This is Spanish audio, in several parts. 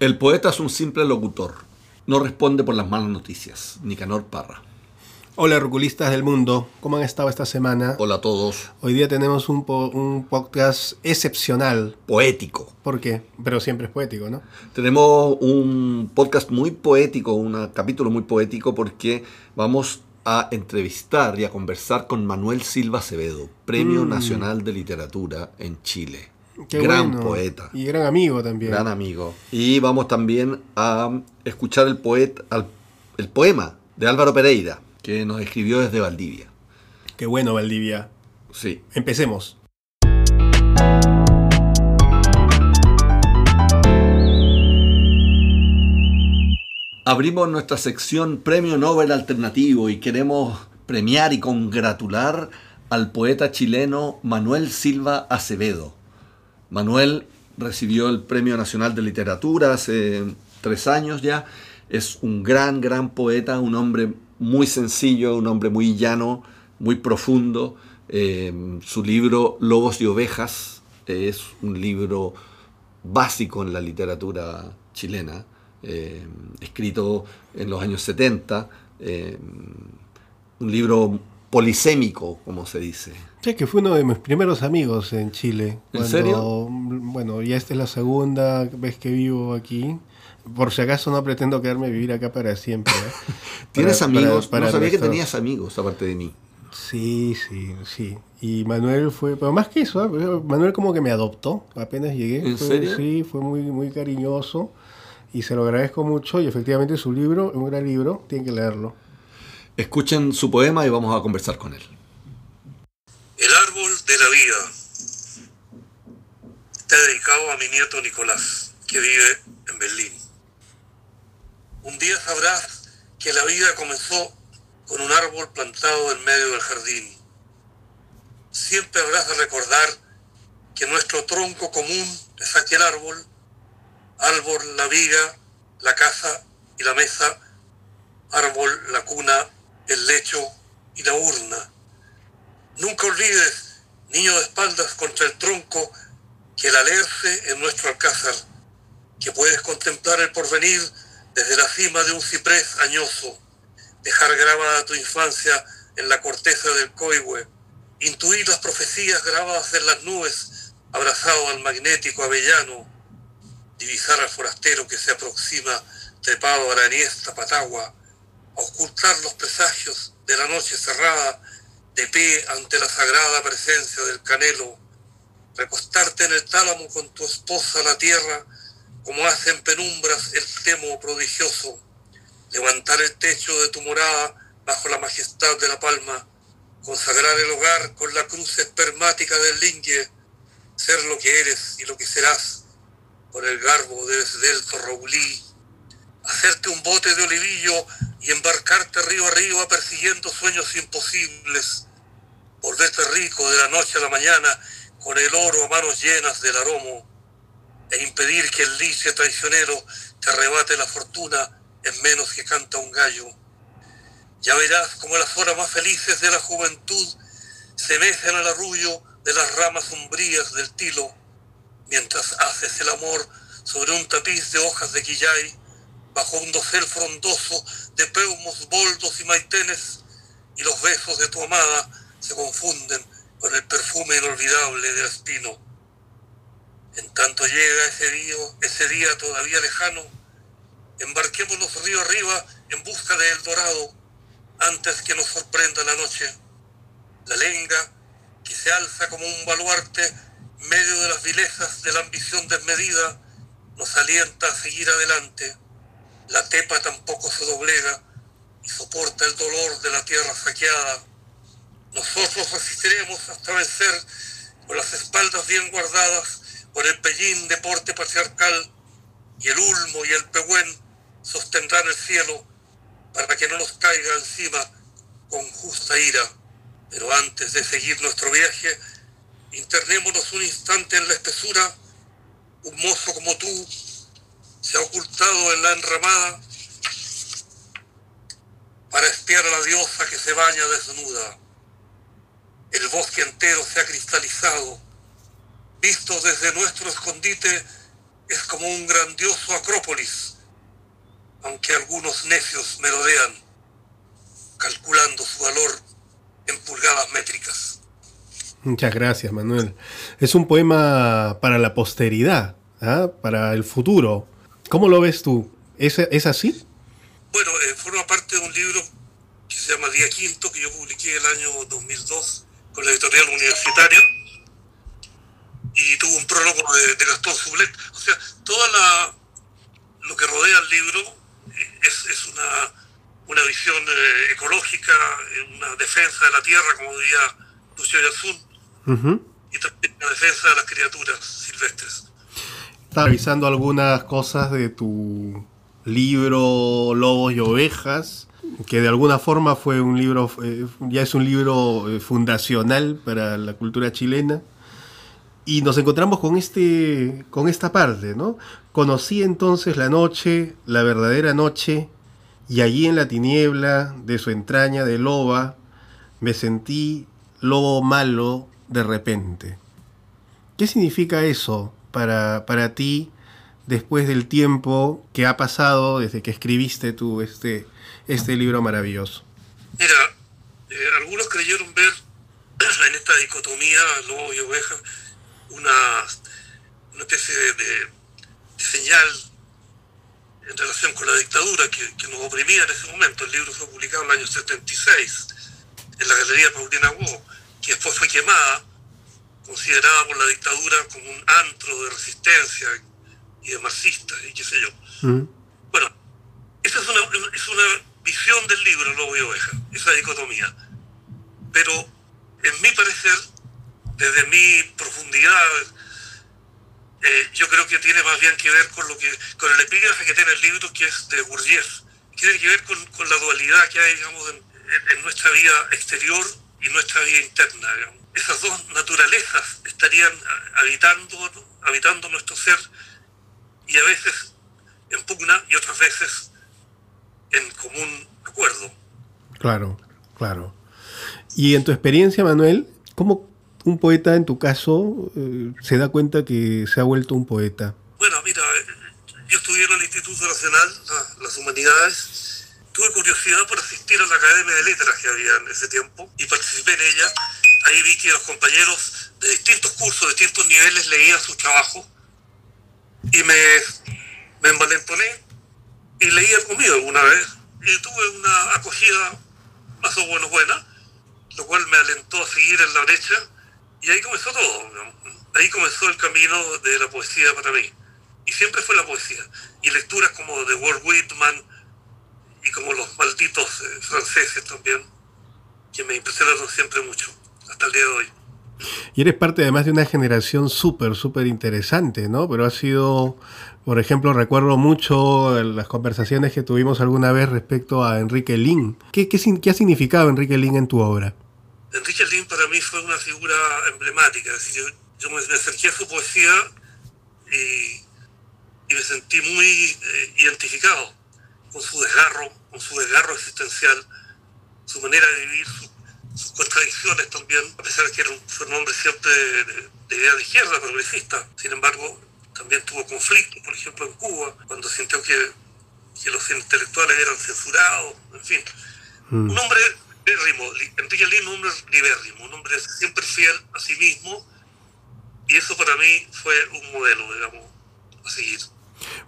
El poeta es un simple locutor. No responde por las malas noticias. Nicanor Parra. Hola, ruculistas del mundo. ¿Cómo han estado esta semana? Hola a todos. Hoy día tenemos un, po- un podcast excepcional. Poético. ¿Por qué? Pero siempre es poético, ¿no? Tenemos un podcast muy poético, un capítulo muy poético porque vamos a entrevistar y a conversar con Manuel Silva Acevedo, Premio Mm. Nacional de Literatura en Chile. Qué gran bueno. poeta. Y gran amigo también. Gran amigo. Y vamos también a escuchar el, poeta, al- el poema de Álvaro Pereira, que nos escribió desde Valdivia. Qué bueno, Valdivia. Sí. Empecemos. Abrimos nuestra sección Premio Nobel Alternativo y queremos premiar y congratular al poeta chileno Manuel Silva Acevedo. Manuel recibió el Premio Nacional de Literatura hace tres años ya. Es un gran, gran poeta, un hombre muy sencillo, un hombre muy llano, muy profundo. Eh, su libro Lobos y Ovejas es un libro básico en la literatura chilena, eh, escrito en los años 70, eh, un libro polisémico, como se dice. Sí, que fue uno de mis primeros amigos en Chile. ¿En serio? Bueno, ya esta es la segunda vez que vivo aquí. Por si acaso no pretendo quedarme a vivir acá para siempre. ¿eh? ¿Tienes Para- amigos? para- para no sabía que tenías amigos aparte de mí. Sí, sí, sí. Y Manuel fue, pero más que eso, ¿eh? Manuel como que me adoptó apenas llegué. ¿En Fue- serio? Sí, fue muy, muy cariñoso y se lo agradezco mucho y efectivamente su libro es un gran libro, tienen que leerlo. Escuchen su poema y vamos a conversar con él. El árbol de la vida está dedicado a mi nieto Nicolás, que vive en Berlín. Un día sabrás que la vida comenzó con un árbol plantado en medio del jardín. Siempre habrás de recordar que nuestro tronco común es aquel árbol, árbol la viga, la casa y la mesa, árbol la cuna, el lecho y la urna. Nunca olvides, niño de espaldas contra el tronco, que el alerce es nuestro alcázar, que puedes contemplar el porvenir desde la cima de un ciprés añoso, dejar grabada tu infancia en la corteza del coihue, intuir las profecías grabadas en las nubes, abrazado al magnético avellano, divisar al forastero que se aproxima trepado a la eniesta patagua, ocultar los presagios de la noche cerrada, de pie ante la sagrada presencia del canelo, recostarte en el tálamo con tu esposa la tierra, como hace en penumbras el temo prodigioso, levantar el techo de tu morada bajo la majestad de la palma, consagrar el hogar con la cruz espermática del lingue, ser lo que eres y lo que serás, por el garbo de esbelto Raulí, hacerte un bote de olivillo y embarcarte río arriba persiguiendo sueños imposibles, volverte rico de la noche a la mañana con el oro a manos llenas del aromo, e impedir que el lice traicionero te arrebate la fortuna en menos que canta un gallo. Ya verás como las horas más felices de la juventud se mecen al arrullo de las ramas umbrías del tilo, mientras haces el amor sobre un tapiz de hojas de quillay, bajo un dosel frondoso de peumos, boldos y maitenes, y los besos de tu amada se confunden con el perfume inolvidable del espino. En tanto llega ese día, ese día todavía lejano, embarquémonos río arriba en busca de El Dorado, antes que nos sorprenda la noche. La lenga, que se alza como un baluarte medio de las vilezas de la ambición desmedida, nos alienta a seguir adelante. La tepa tampoco se doblega y soporta el dolor de la tierra saqueada. Nosotros resistiremos hasta vencer con las espaldas bien guardadas por el pellín de porte patriarcal y el ulmo y el pehuen sostendrán el cielo para que no nos caiga encima con justa ira. Pero antes de seguir nuestro viaje, internémonos un instante en la espesura. Un mozo como tú se ha ocultado en la enramada para espiar a la diosa que se baña desnuda. El bosque entero se ha cristalizado. Visto desde nuestro escondite, es como un grandioso acrópolis, aunque algunos necios merodean, calculando su valor en pulgadas métricas. Muchas gracias, Manuel. Es un poema para la posteridad, ¿ah? para el futuro. ¿Cómo lo ves tú? ¿Es, es así? Bueno, eh, forma parte de un libro que se llama Día Quinto, que yo publiqué el año 2002 con la editorial universitaria y tuvo un prólogo de, Gastón Sublet. O sea, toda la, lo que rodea el libro eh, es, una, una visión eh, ecológica, una defensa de la tierra, como diría Lucio Yazun, y también una defensa de las criaturas silvestres. Estaba revisando algunas cosas de tu libro Lobos y Ovejas, que de alguna forma fue un libro, eh, ya es un libro fundacional para la cultura chilena y nos encontramos con, este, con esta parte, ¿no? Conocí entonces la noche, la verdadera noche, y allí en la tiniebla de su entraña de loba, me sentí lobo malo de repente. ¿Qué significa eso para, para ti después del tiempo que ha pasado desde que escribiste tú este, este libro maravilloso? Mira, eh, algunos creyeron ver en esta dicotomía lobo y oveja una, una especie de, señal en relación con la dictadura que, nos oprimía en ese momento. El libro fue publicado en el año 76 en la Galería Paulina Hugo, que después fue quemada, considerada por la dictadura como un antro de resistencia y de marxistas y qué sé yo. Mm. Bueno, esa es una, es una visión del libro Lobo y Oveja, esa dicotomía. Pero en mi parecer desde mi profundidad, eh, yo creo que tiene más bien que ver con lo que con el epígrafe que tiene el libro, que es de Gurdjieff. Tiene que ver con, la dualidad que hay, digamos, en, nuestra vida exterior y nuestra vida interna. Esas dos naturalezas estarían habitando, habitando nuestro ser y a veces en pugna y otras veces en común acuerdo. Claro, claro. Y en tu experiencia, Manuel, ¿cómo un poeta, en tu caso, eh, se da cuenta que se ha vuelto un poeta? Bueno, mira, eh, yo estudié en el Instituto Nacional, las Humanidades, tuve curiosidad por asistir a la Academia de Letras que había en ese tiempo y participé en ella. Ahí vi que los compañeros de distintos cursos, de distintos niveles, leían su trabajo y me, me envalentoné y leía conmigo alguna vez y tuve una acogida más o menos buena, lo cual me alentó a seguir en la brecha y ahí comenzó todo, ahí comenzó el camino de la poesía para mí. Y siempre fue la poesía. Y lecturas como de Walt Whitman y como los malditos eh, franceses también, que me impresionaron siempre mucho, hasta el día de hoy. Y eres parte además de una generación súper, súper interesante, ¿no? Pero ha sido, por ejemplo, recuerdo mucho las conversaciones que tuvimos alguna vez respecto a Enrique Lin. ¿Qué, qué, qué ha significado Enrique Lin en tu obra? Enrique Lin para mí fue una figura emblemática. yo, me, acerqué a su poesía y, me sentí muy eh, identificado con su desgarro, con su desgarro existencial, su manera de vivir, sus contradicciones también, a pesar de que era un, fue un hombre siempre de, idea de izquierda, progresista. Sin embargo, también tuvo conflictos, por ejemplo, en Cuba, cuando sintió que, los intelectuales eran censurados, en fin. Mm. Un hombre Enrique Lin, un hombre libérrimo, un hombre siempre fiel a sí mismo, y eso para mí fue un modelo, digamos, a seguir.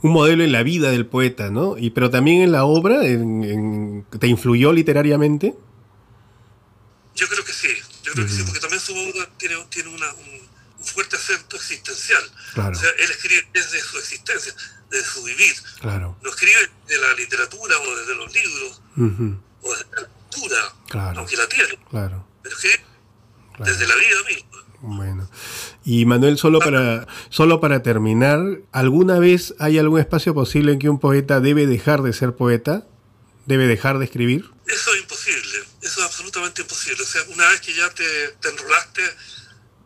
Un modelo en la vida del poeta, ¿no? Y, pero también en la obra, en, ¿te influyó literariamente? Yo creo que sí, yo creo que sí, porque también su obra tiene, tiene una, un, fuerte acento existencial. O sea, él escribe desde su existencia, desde su vivir. Claro. No escribe de la literatura o desde los libros, o desde claro. aunque la tiene. Claro. Pero que desde la vida misma. Bueno. Y Manuel, solo para, solo para terminar, ¿alguna vez hay algún espacio posible en que un poeta debe dejar de ser poeta? ¿Debe dejar de escribir? Eso es imposible, eso es absolutamente imposible. O sea, una vez que ya te, te enrolaste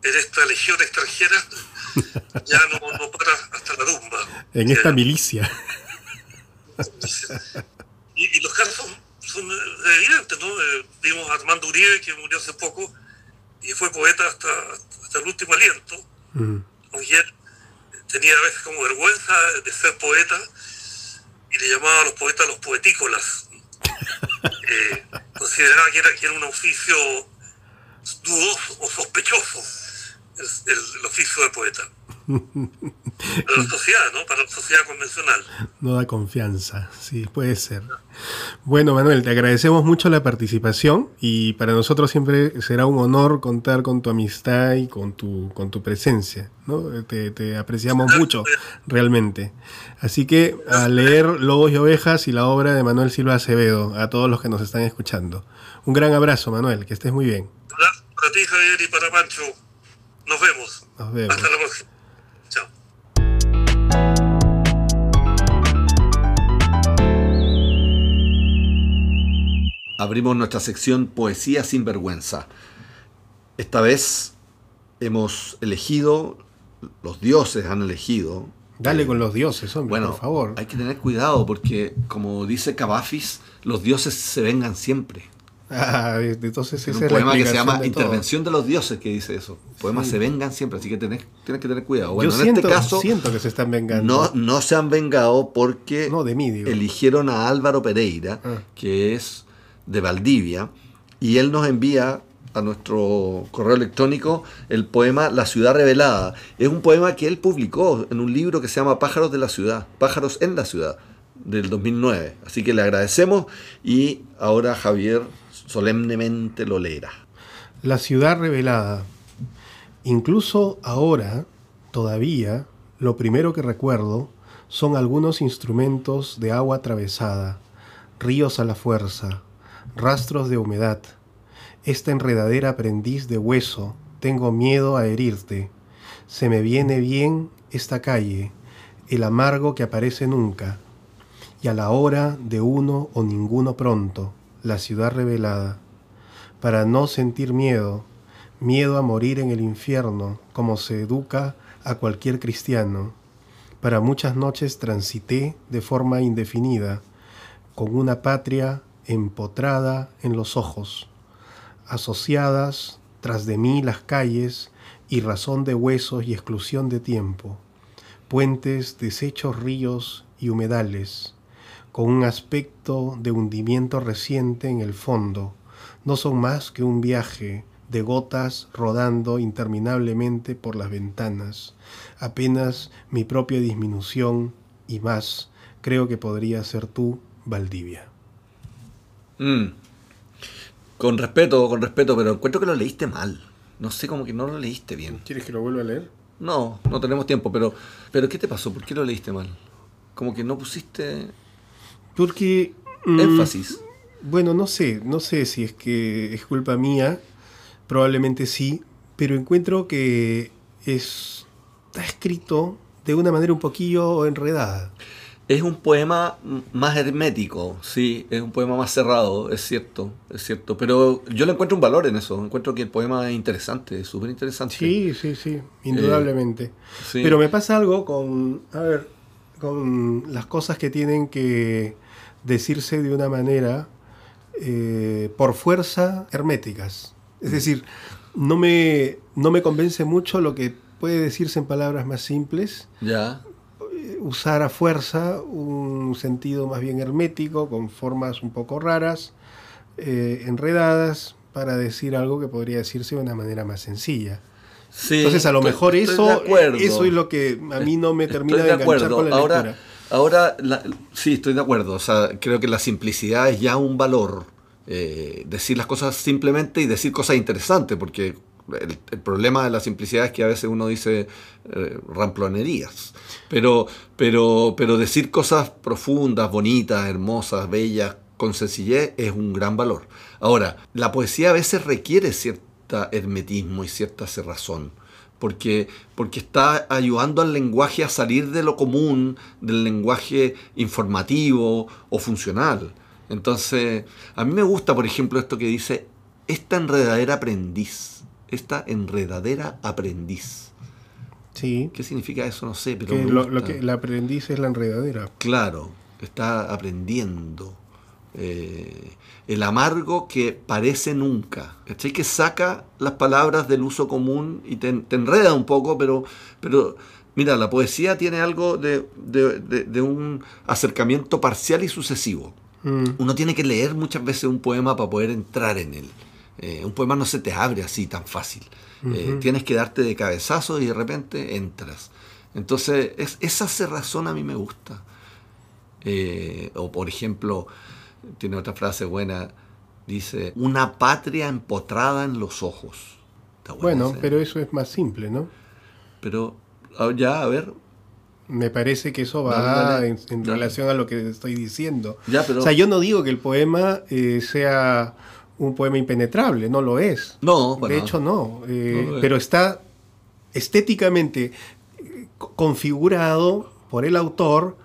en esta legión extranjera, ya no, no paras hasta la tumba. En esta milicia. Y, y, los casos son evidentes, ¿no? Eh, vimos a Armando Uribe, que murió hace poco, y fue poeta hasta, hasta el último aliento. Mm. tenía a veces como vergüenza de ser poeta y le llamaba a los poetas los poetícolas. Consideraba que era, que era un oficio dudoso o sospechoso el, el oficio de poeta. Para la sociedad, ¿no? Para la sociedad convencional. No da confianza, sí, puede ser. Bueno, Manuel, te agradecemos mucho la participación y para nosotros siempre será un honor contar con tu amistad y con tu, con tu presencia, ¿no? Te, te apreciamos mucho, realmente. Así que a leer Lobos y Ovejas y la obra de Manuel Silva Acevedo, a todos los que nos están escuchando. Un gran abrazo, Manuel, que estés muy bien. Para ti, Javier, y para Pancho. Nos vemos. Nos vemos. Hasta la próxima. Abrimos nuestra sección Poesía sin vergüenza. Esta vez hemos elegido, los dioses han elegido. Dale con los dioses, hombre, Bueno, por favor. hay que tener cuidado porque, como dice Cavafis, los dioses se vengan siempre. Ah, entonces Es esa un poema que se llama de. Intervención de los dioses que dice eso. Poemas Sí. se vengan siempre, así que tenés, tienes que tener cuidado. Bueno, Yo en siento, este caso siento que se están vengando. no, no se han vengado porque No, de mí, digo. eligieron a Álvaro Pereira, Ah. que es de Valdivia, y él nos envía a nuestro correo electrónico el poema La ciudad revelada. Es un poema que él publicó en un libro que se llama Pájaros de la ciudad, Pájaros en la ciudad, del 2009. Así que le agradecemos y ahora Javier solemnemente lo leerá. La ciudad revelada. Incluso ahora, todavía, lo primero que recuerdo son algunos instrumentos de agua atravesada, ríos a la fuerza, rastros de humedad. Esta enredadera aprendiz de hueso, tengo miedo a herirte. Se me viene bien esta calle, el amargo que aparece nunca, y a la hora de uno o ninguno pronto, la ciudad revelada para no sentir miedo, miedo a morir en el infierno, como se educa a cualquier cristiano. Para muchas noches transité de forma indefinida, con una patria empotrada en los ojos, asociadas tras de mí las calles y razón de huesos y exclusión de tiempo, puentes, deshechos ríos y humedales, con un aspecto de hundimiento reciente en el fondo, no son más que un viaje de gotas rodando interminablemente por las ventanas, apenas mi propia disminución y más, creo que podría ser tú, Valdivia. Mm. Con respeto, con respeto, pero encuentro que lo leíste mal. No sé, como que no lo leíste bien. ¿Quieres que lo vuelva a leer? No, no tenemos tiempo, pero, pero ¿qué te pasó? ¿Por qué lo leíste mal? Como que no pusiste Porque... mm, énfasis. Bueno, no sé, no sé si es que es culpa mía, probablemente sí, pero encuentro que es, está escrito de una manera un poquillo enredada. Es un poema más hermético, sí, es un poema más cerrado, es cierto, es cierto. Pero yo le encuentro un valor en eso, encuentro que el poema es interesante, es súper interesante. Sí, sí, sí, indudablemente. sí. Pero me pasa algo con, a ver, con las cosas que tienen que decirse de una manera eh, por fuerza herméticas. Es decir, no me, no me convence mucho lo que puede decirse en palabras más simples, Ya, eh, usar a fuerza un sentido más bien hermético, con formas un poco raras, eh, enredadas, para decir algo que podría decirse de una manera más sencilla. sí. Entonces, a lo mejor eso, eso es lo que a mí no me termina Estoy de, de enganchar acuerdo. con la ahora, lectura. ahora la- sí, estoy de acuerdo. O sea, creo que la simplicidad es ya un valor. Eh, decir las cosas simplemente y decir cosas interesantes, porque el, problema de la simplicidad es que a veces uno dice eh, ramplonerías. Pero, pero, pero decir cosas profundas, bonitas, hermosas, bellas, con sencillez es un gran valor. Ahora, la poesía a veces requiere cierta hermetismo y cierta cerrazón porque, porque está ayudando al lenguaje a salir de lo común, del lenguaje informativo o funcional. Entonces, a mí me gusta, por ejemplo, esto que dice, esta enredadera aprendiz, esta enredadera aprendiz. Sí, ¿Qué significa eso? No sé, pero que lo, que el aprendiz es la enredadera. Claro, está aprendiendo. Eh, el amargo que parece nunca. ¿Cachai? Que saca las palabras del uso común y te, te enreda un poco, pero, pero, Mira, la poesía tiene algo de, de- de- de un acercamiento parcial y sucesivo. Mm. Uno tiene que leer muchas veces un poema para poder entrar en él. Eh, un poema no se te abre así tan fácil. Eh, tienes que darte de cabezazo y de repente entras. Entonces, es- esa cerrazón a mí me gusta. Eh, o por ejemplo, tiene otra frase buena, dice, una patria empotrada en los ojos. Está Bueno, pero eso es más simple, ¿no? Pero, ya, a ver, Me parece que eso va Dale, dale. en, en Dale. relación a lo que estoy diciendo. Ya, pero- O sea, yo no digo que el poema eh, sea un poema impenetrable, no lo es. No, bueno. de hecho, no. eh, No lo es. pero está estéticamente eh, co- configurado por el autor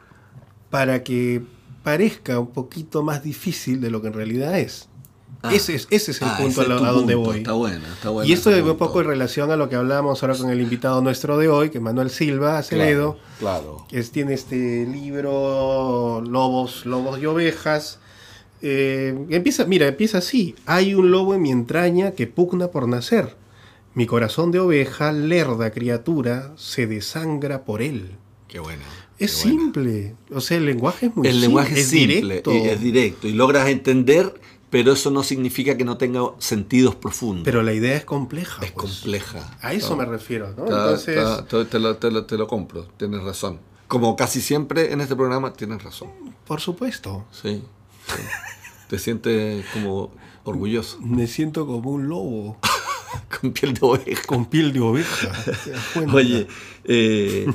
para que parezca un poquito más difícil de lo que en realidad es. Ah. ese, es ese es el Ah, punto a, donde punto. voy. Está bueno, está bueno. y esto ese es un poco en relación a lo que hablábamos ahora con el invitado nuestro de hoy, que es Manuel Silva Acevedo. Claro. que es- tiene este libro Lobos, Lobos y Ovejas. Eh, empieza, mira, empieza así. Hay un lobo en mi entraña que pugna por nacer. Mi corazón de oveja, lerda criatura, se desangra por él. Qué bueno. Es qué simple. O sea, el lenguaje es muy El simple. lenguaje es simple, directo. y es directo y logras entender, pero eso no significa que no tenga sentidos profundos. Pero la idea es compleja. es pues. compleja. A eso me refiero, ¿no? está- Entonces, te, te lo, te lo- te lo compro, tienes razón. Como casi siempre en este programa, tienes razón. por supuesto, Sí. Te sientes como orgulloso, me siento como un lobo con piel de oveja. con piel de oveja. Oye, eh,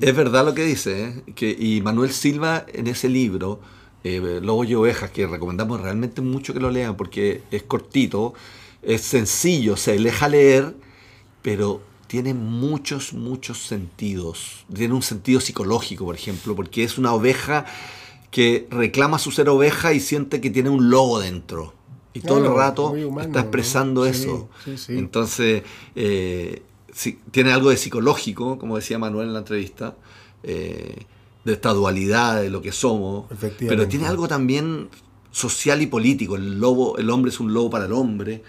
es verdad lo que dice, ¿eh? que, y Manuel Silva en ese libro, eh, Lobos y Ovejas, que recomendamos realmente mucho que lo lean porque es cortito, es sencillo, se deja leer, pero tiene muchos, muchos sentidos. Tiene un sentido psicológico, por ejemplo, porque es una oveja que reclama su ser oveja y siente que tiene un lobo dentro. Y todo el rato humano, está expresando eso. sí, sí. Entonces, eh, tiene algo de psicológico, como decía Manuel en la entrevista, eh, de esta dualidad de lo que somos, pero tiene algo también social y político. El lobo, el hombre es un lobo para el hombre,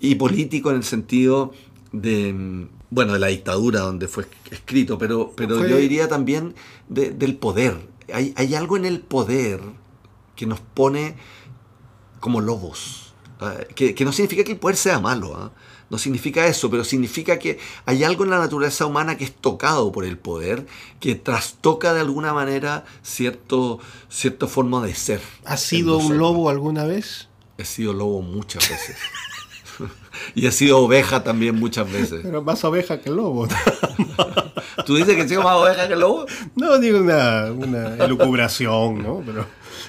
y político en el sentido de, mm, bueno, de la dictadura donde fue escrito, pero, pero Fue- yo diría también de- del poder. Hay, hay algo en el poder que nos pone como lobos. Ah, que, que no significa que el poder sea malo, ¿ah? no significa eso, pero significa que hay algo en la naturaleza humana que es tocado por el poder, que trastoca de alguna manera cierto, cierta forma de ser. ¿Has sido un lobo alguna vez? He sido lobo muchas veces. y he sido oveja también muchas veces. Pero más oveja que lobo. ¿Tú dices que he sido más oveja que lobo? No, digo una, una elucubración, ¿no? Pero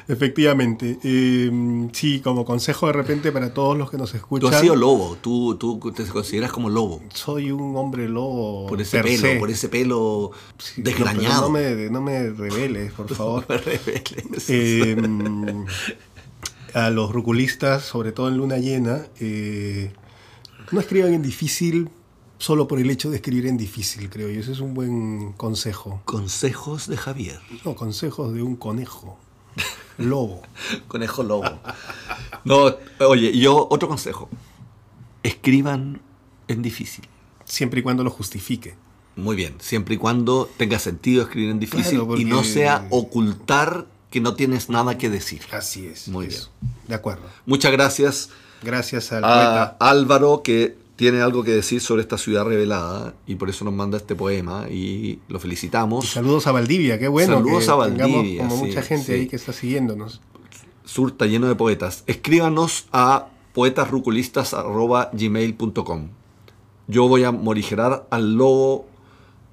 efectivamente, eh, sí, como consejo de repente para todos los que nos Tú escuchan, has sido lobo, tú, tú te consideras como lobo. soy un hombre lobo Por ese pelo, se. por ese pelo Sí, no, desgrañado. No, me, no me reveles, por favor. Me reveles. Eh, a los ruculistas, sobre todo en luna llena, eh, no escriban en difícil solo por el hecho de escribir en difícil, creo yo. Ese es un buen consejo. Consejos de Javier. No, consejos de un conejo. Lobo. Conejo lobo. No, oye, yo otro consejo. Escriban en difícil. Siempre y cuando lo justifique. Muy bien, siempre y cuando tenga sentido escribir en difícil Claro, porque- y no sea ocultar que no tienes nada que decir. Así es. Muy eso. De acuerdo. Muchas gracias Gracias al a poeta. Álvaro que tiene algo que decir sobre esta ciudad revelada y por eso nos manda este poema y lo Y felicitamos. saludos a Valdivia, qué bueno. Saludos que a Valdivia, como sí, mucha gente sí. ahí que está siguiéndonos. Sur está lleno de poetas. Escríbanos a poetasruculistas.gmail.com Yo voy a morigerar al lobo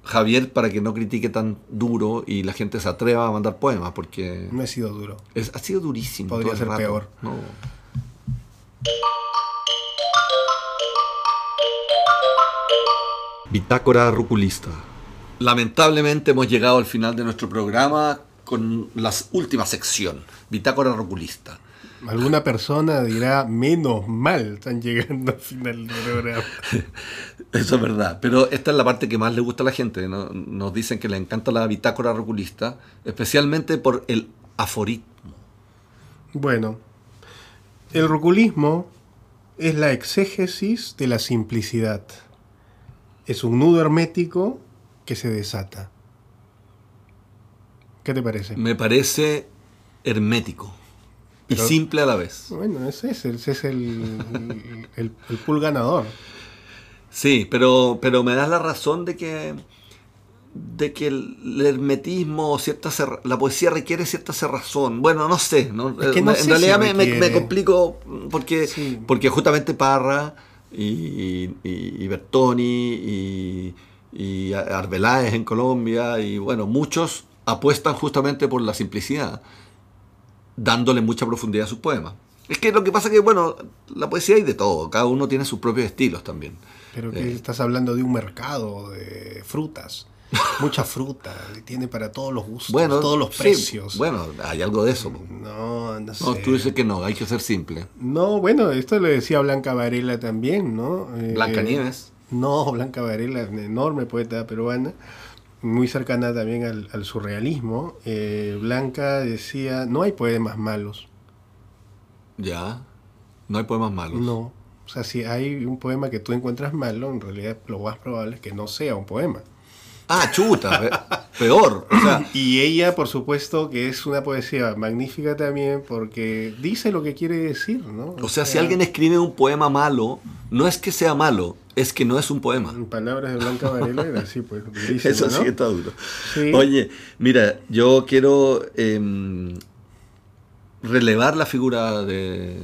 Javier para que no critique tan duro y la gente se atreva a mandar poemas porque No he sido duro. es- ha sido durísimo. Podría todo el ser rato. peor. No. Bitácora Ruculista. Lamentablemente hemos llegado al final de nuestro programa con la última sección, Bitácora Ruculista. Alguna persona dirá, menos mal, están llegando al final del programa. Eso es verdad, pero esta es la parte que más le gusta a la gente. ¿no? Nos dicen que le encanta la bitácora ruculista, especialmente por el aforismo. Bueno, el ruculismo es la exégesis de la simplicidad. Es un nudo hermético que se desata. ¿Qué te parece? Me parece hermético y simple a la vez. Bueno, ese es el, ese es el, el, el pool ganador. Sí, pero, pero me das la razón de que de que el, el hermetismo, cierta cerra- la poesía requiere cierta cerrazón. Bueno, no sé, ¿no? Es que no en sé realidad si me, me- complico porque, Sí. porque justamente Parra y, y, y Bertoni y, y Arbeláez en Colombia y bueno, muchos apuestan justamente por la simplicidad, dándole mucha profundidad a sus poemas. Es que lo que pasa que, bueno, la poesía hay de todo, cada uno tiene sus propios estilos también. Pero que Eh. estás hablando de un mercado de frutas. Mucha fruta. Tiene para todos los gustos, Bueno, todos los sí, precios. bueno, hay algo de eso. No, no sé. No, tú dices que no, hay que ser simple. No, bueno, esto le decía Blanca Varela también, ¿no? Eh, Blanca Nieves. No, Blanca Varela, una enorme poeta peruana, muy cercana también al, al surrealismo. Eh, Blanca decía, no hay poemas malos. Ya. No hay poemas malos. No. O sea, si hay un poema que tú encuentras malo, en realidad lo más probable es que no sea un poema. Ah, chuta. pe- peor. O sea, Y ella, por supuesto, que es una poesía magnífica también porque dice lo que quiere decir, ¿no? o sea, si alguien escribe un poema malo, no es que sea malo, es que no es un poema. En palabras de Blanca Varela era así, pues. durísimo, Eso sí ¿no? que está duro. Sí. Oye, mira, yo quiero em, relevar la figura de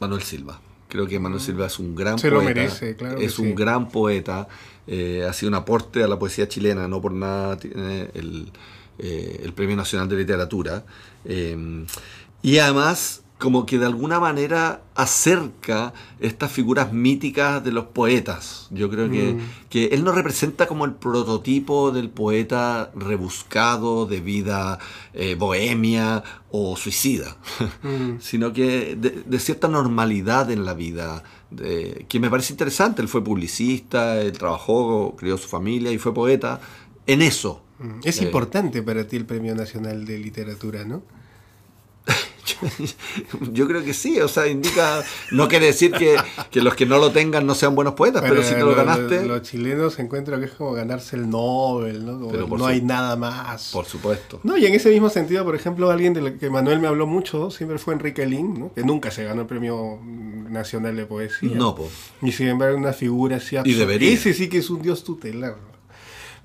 Manuel Silva. Creo que Manuel Silva es un gran Se lo poeta. merece, claro que Es un sí. gran poeta. Eh, ha sido un aporte a la poesía chilena, no por nada tiene el, eh, el Premio Nacional de Literatura. eh, y además, como que de alguna manera acerca estas figuras míticas de los poetas. Yo creo que, Mm. que él nos representa como el prototipo del poeta rebuscado de vida eh, bohemia o suicida, Mm. sino que de, de cierta normalidad en la vida, de- que me parece interesante. Él fue publicista, él trabajó, crió su familia y fue poeta. En eso, Mm. Es Eh. importante para ti el Premio Nacional de Literatura, ¿no? Yo creo que sí, o sea, indica, no quiere decir que, que los que no lo tengan no sean buenos poetas, pero, si te lo lo- ganaste, Los chilenos encuentran que es como ganarse el Nobel, ¿no? Como Pero por no su- hay nada más. por supuesto. No, y en ese mismo sentido, por ejemplo, alguien del que Manuel me habló mucho siempre fue Enrique Lin, ¿no? que nunca se ganó el Premio Nacional de Poesía. No, po. Y sin embargo, una figura así absurda. debería. Ese sí que es un dios tutelar.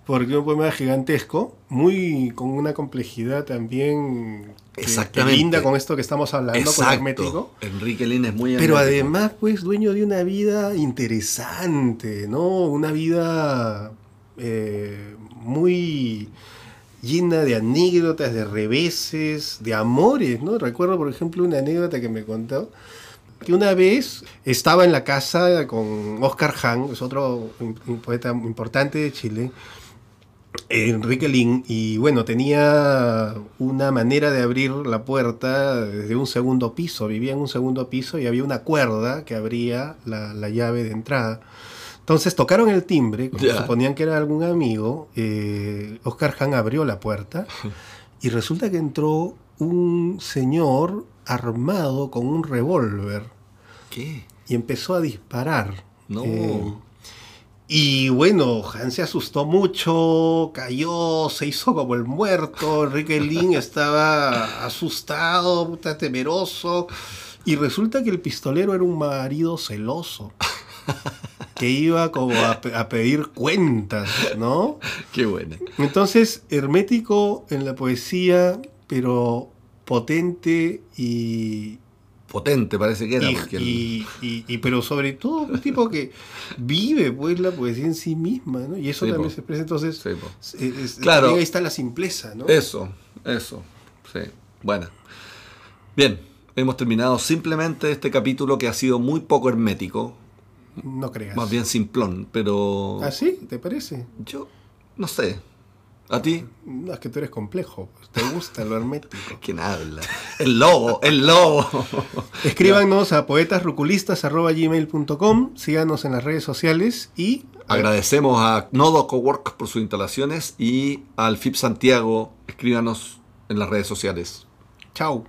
Porque un poema gigantesco, muy con una complejidad también que- que Exactamente. linda con esto que estamos hablando, con hermético. Exacto. Enrique Lin es muy Pero hermético. además, pues, dueño de una vida interesante, ¿no? Una vida eh, muy llena de anécdotas, de reveses, de amores, ¿no? Recuerdo, por ejemplo, una anécdota que me contó, que una vez estaba en la casa con Oscar Hahn, es otro un poeta importante de Chile, Enrique Lin, y bueno, tenía una manera de abrir la puerta desde un segundo piso, vivía en un segundo piso y había una cuerda que abría la, la llave de entrada. Entonces tocaron el timbre, como suponían que era algún amigo, eh, Oscar Hahn abrió la puerta y resulta que entró un señor armado con un revólver ¿Qué? y empezó a disparar. No. Eh, y bueno, Han se asustó mucho, cayó, se hizo como el muerto. Enrique Lin estaba asustado, puta, temeroso. Y resulta que el pistolero era un marido celoso. Que iba como a, a pedir cuentas, ¿no? Qué buena. Entonces, hermético en la poesía, pero potente y, Potente parece que era. y, porque el- y- y- y- pero sobre todo un tipo que vive pues la poesía en sí misma, ¿no? Y eso Sí, también po. se expresa entonces. Sí, es- es- Claro. ahí está la simpleza, ¿no? Eso, eso. Sí, buena. Bien, hemos terminado simplemente este capítulo que ha sido muy poco hermético, No creas. más bien simplón, pero ¿Ah, sí? ¿Te parece? yo no sé. ¿A ti? No, es que tú eres complejo. pues, Te gusta lo hermético. ¿Quién habla? El lobo, el lobo. Escríbanos a poetasruculistas.gmail.com Síganos en las redes sociales y Agradecemos a Nodo Cowork por sus instalaciones y al FIP Santiago. Escríbanos en las redes sociales. chao.